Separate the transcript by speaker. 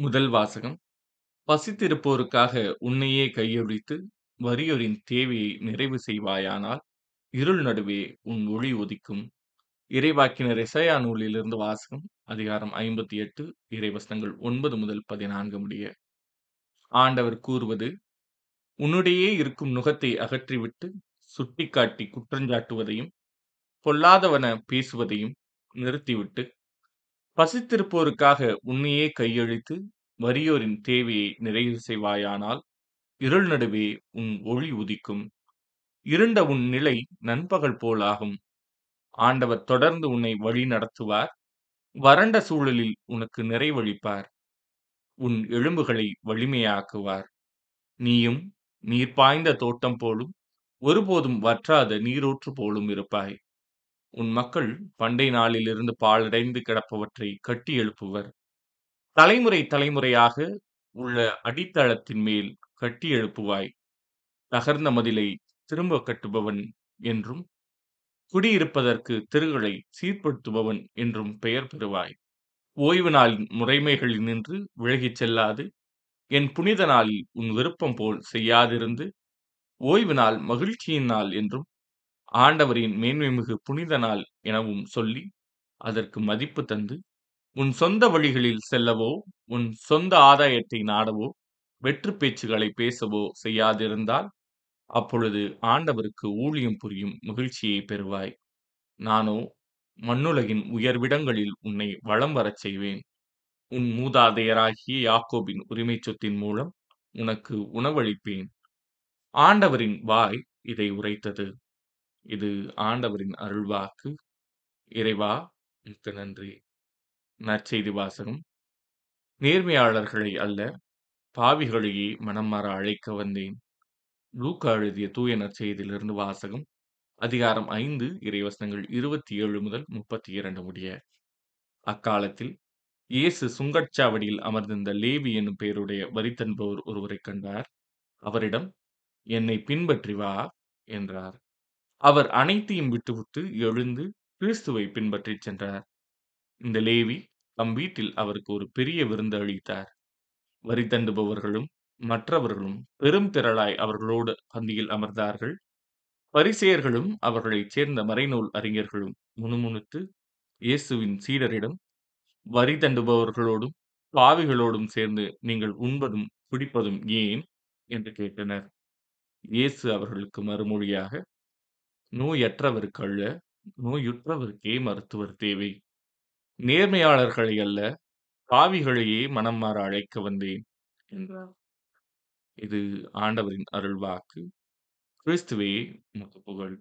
Speaker 1: முதல் வாசகம். பசித்திருப்போருக்காக உன்னையே கையொழித்து வறியோரின் தேவையை நிறைவு செய்வாயானால் இருள் நடுவே உன் ஒளி ஒதிக்கும் இறைவாக்கினர் இசையா நூலிலிருந்து வாசகம் அதிகாரம் ஐம்பத்தி எட்டு இறைவசனங்கள் ஒன்பது முதல் பதினான்கு முடிய. ஆண்டவர் கூறுவது உன்னுடையே இருக்கும் நுகத்தை அகற்றிவிட்டு சுட்டிக்காட்டி குற்றஞ்சாட்டுவதையும் பொல்லாதவன பேசுவதையும் நிறுத்திவிட்டு பசித்திருப்போருக்காக உன்னையே கையழித்து வறியோரின் தேவையை நிறைவு செய்வாயானால் இருள் நடுவே உன் ஒளி உதிக்கும். இருண்ட உன் நிலை நண்பகல் போலாகும். ஆண்டவர் தொடர்ந்து உன்னை வழி நடத்துவார். வறண்ட சூழலில் உனக்கு நிறைவழிப்பார் உன் எலும்புகளை வலிமையாக்குவார். நீயும் நீர் பாய்ந்த தோட்டம் போலும் ஒருபோதும் வற்றாத நீரூற்று போலும் இருப்பாய். உன் மக்கள் பண்டை நாளிலிருந்து பாழடைந்து கிடப்பவற்றை கட்டி எழுப்புவர். தலைமுறை தலைமுறையாக உள்ள அடித்தளத்தின் மேல் கட்டி எழுப்புவாய். தகர்ந்த மதிலை திரும்ப கட்டுபவன் என்றும் குடியிருப்பதற்கு தெருகளை சீர்படுத்துபவன் என்றும் பெயர் பெறுவாய். ஓய்வு நாளின் முறைமைகளில் நின்று விலகிச் செல்லாது. என் புனித நாளில் உன் விருப்பம் போல் செய்யாதிருந்து ஓய்வு நாள் மகிழ்ச்சியின் நாள் என்றும் ஆண்டவரின் மேன்மைமிகு புனித நாள் எனவும் சொல்லி அதற்கு மதிப்பு தந்து உன் சொந்த வழிகளில் செல்லவோ உன் சொந்த ஆதாயத்தை நாடவோ வெற்று பேச்சுகளை பேசவோ செய்யாதிருந்தால் அப்பொழுது ஆண்டவருக்கு ஊழியம் புரியும் மகிழ்ச்சியை பெறுவாய். நானோ மண்ணுலகின் உயர்விடங்களில் உன்னை வளம் வரச் செய்வேன். உன் மூதாதையராகிய யாக்கோபின் உரிமை சொத்தின் மூலம் உனக்கு உணவளிப்பேன். ஆண்டவரின் வாய் இதை உரைத்தது. இது ஆண்டவரின் அருள்வாக்கு. இறைவா மிக்க நன்றி. நற்செய்தி வாசகம். நேர்மையாளர்களை அல்ல பாவிகளையே மனம் மாற அழைக்க வந்தேன். லூக்கா எழுதிய தூய நற்செய்தியிலிருந்து வாசகம். அதிகாரம் ஐந்து இறைவசனங்கள் இருபத்தி ஏழு முதல் முப்பத்தி இரண்டு முடிய. அக்காலத்தில் இயேசு சுங்கச்சாவடியில் அமர்ந்திருந்த லேவி என்னும் பெயருடைய வரித்தன்பவர் ஒருவரை கண்டார். அவரிடம் என்னை பின்பற்றி வா என்றார். அவர் அனைத்தையும் விட்டுவிட்டு எழுந்து கிறிஸ்துவை பின்பற்றிச் சென்றார் இந்த லேவி தம் வீட்டில் அவருக்கு ஒரு பெரிய விருந்து அளித்தார். வரி தண்டுபவர்களும் மற்றவர்களும் பெரும் திரளாய் அவர்களோடு பந்தியில் அமர்ந்தார்கள். பரிசேயர்களும் அவர்களைச் சேர்ந்த மறைநூல் அறிஞர்களும் முணுமுணுத்து இயேசுவின் சீடரிடம் வரி தண்டுபவர்களோடும் பாவிகளோடும் சேர்ந்து நீங்கள் உண்பதும் குடிப்பதும் ஏன்? என்று கேட்டனர். இயேசு அவர்களுக்கு மறுமொழியாக நோயற்றவர்க்கல்ல, நோயுற்றவர்க்கே நோயுற்றவருக்கே மருத்துவர் தேவை. நேர்மையாளர்களை அல்ல பாவிகளையே மனம் மாற அழைக்க வந்தேன் என்றார். இது ஆண்டவரின் அருள்வாக்கு. கிறிஸ்துவே உமக்கு புகழ்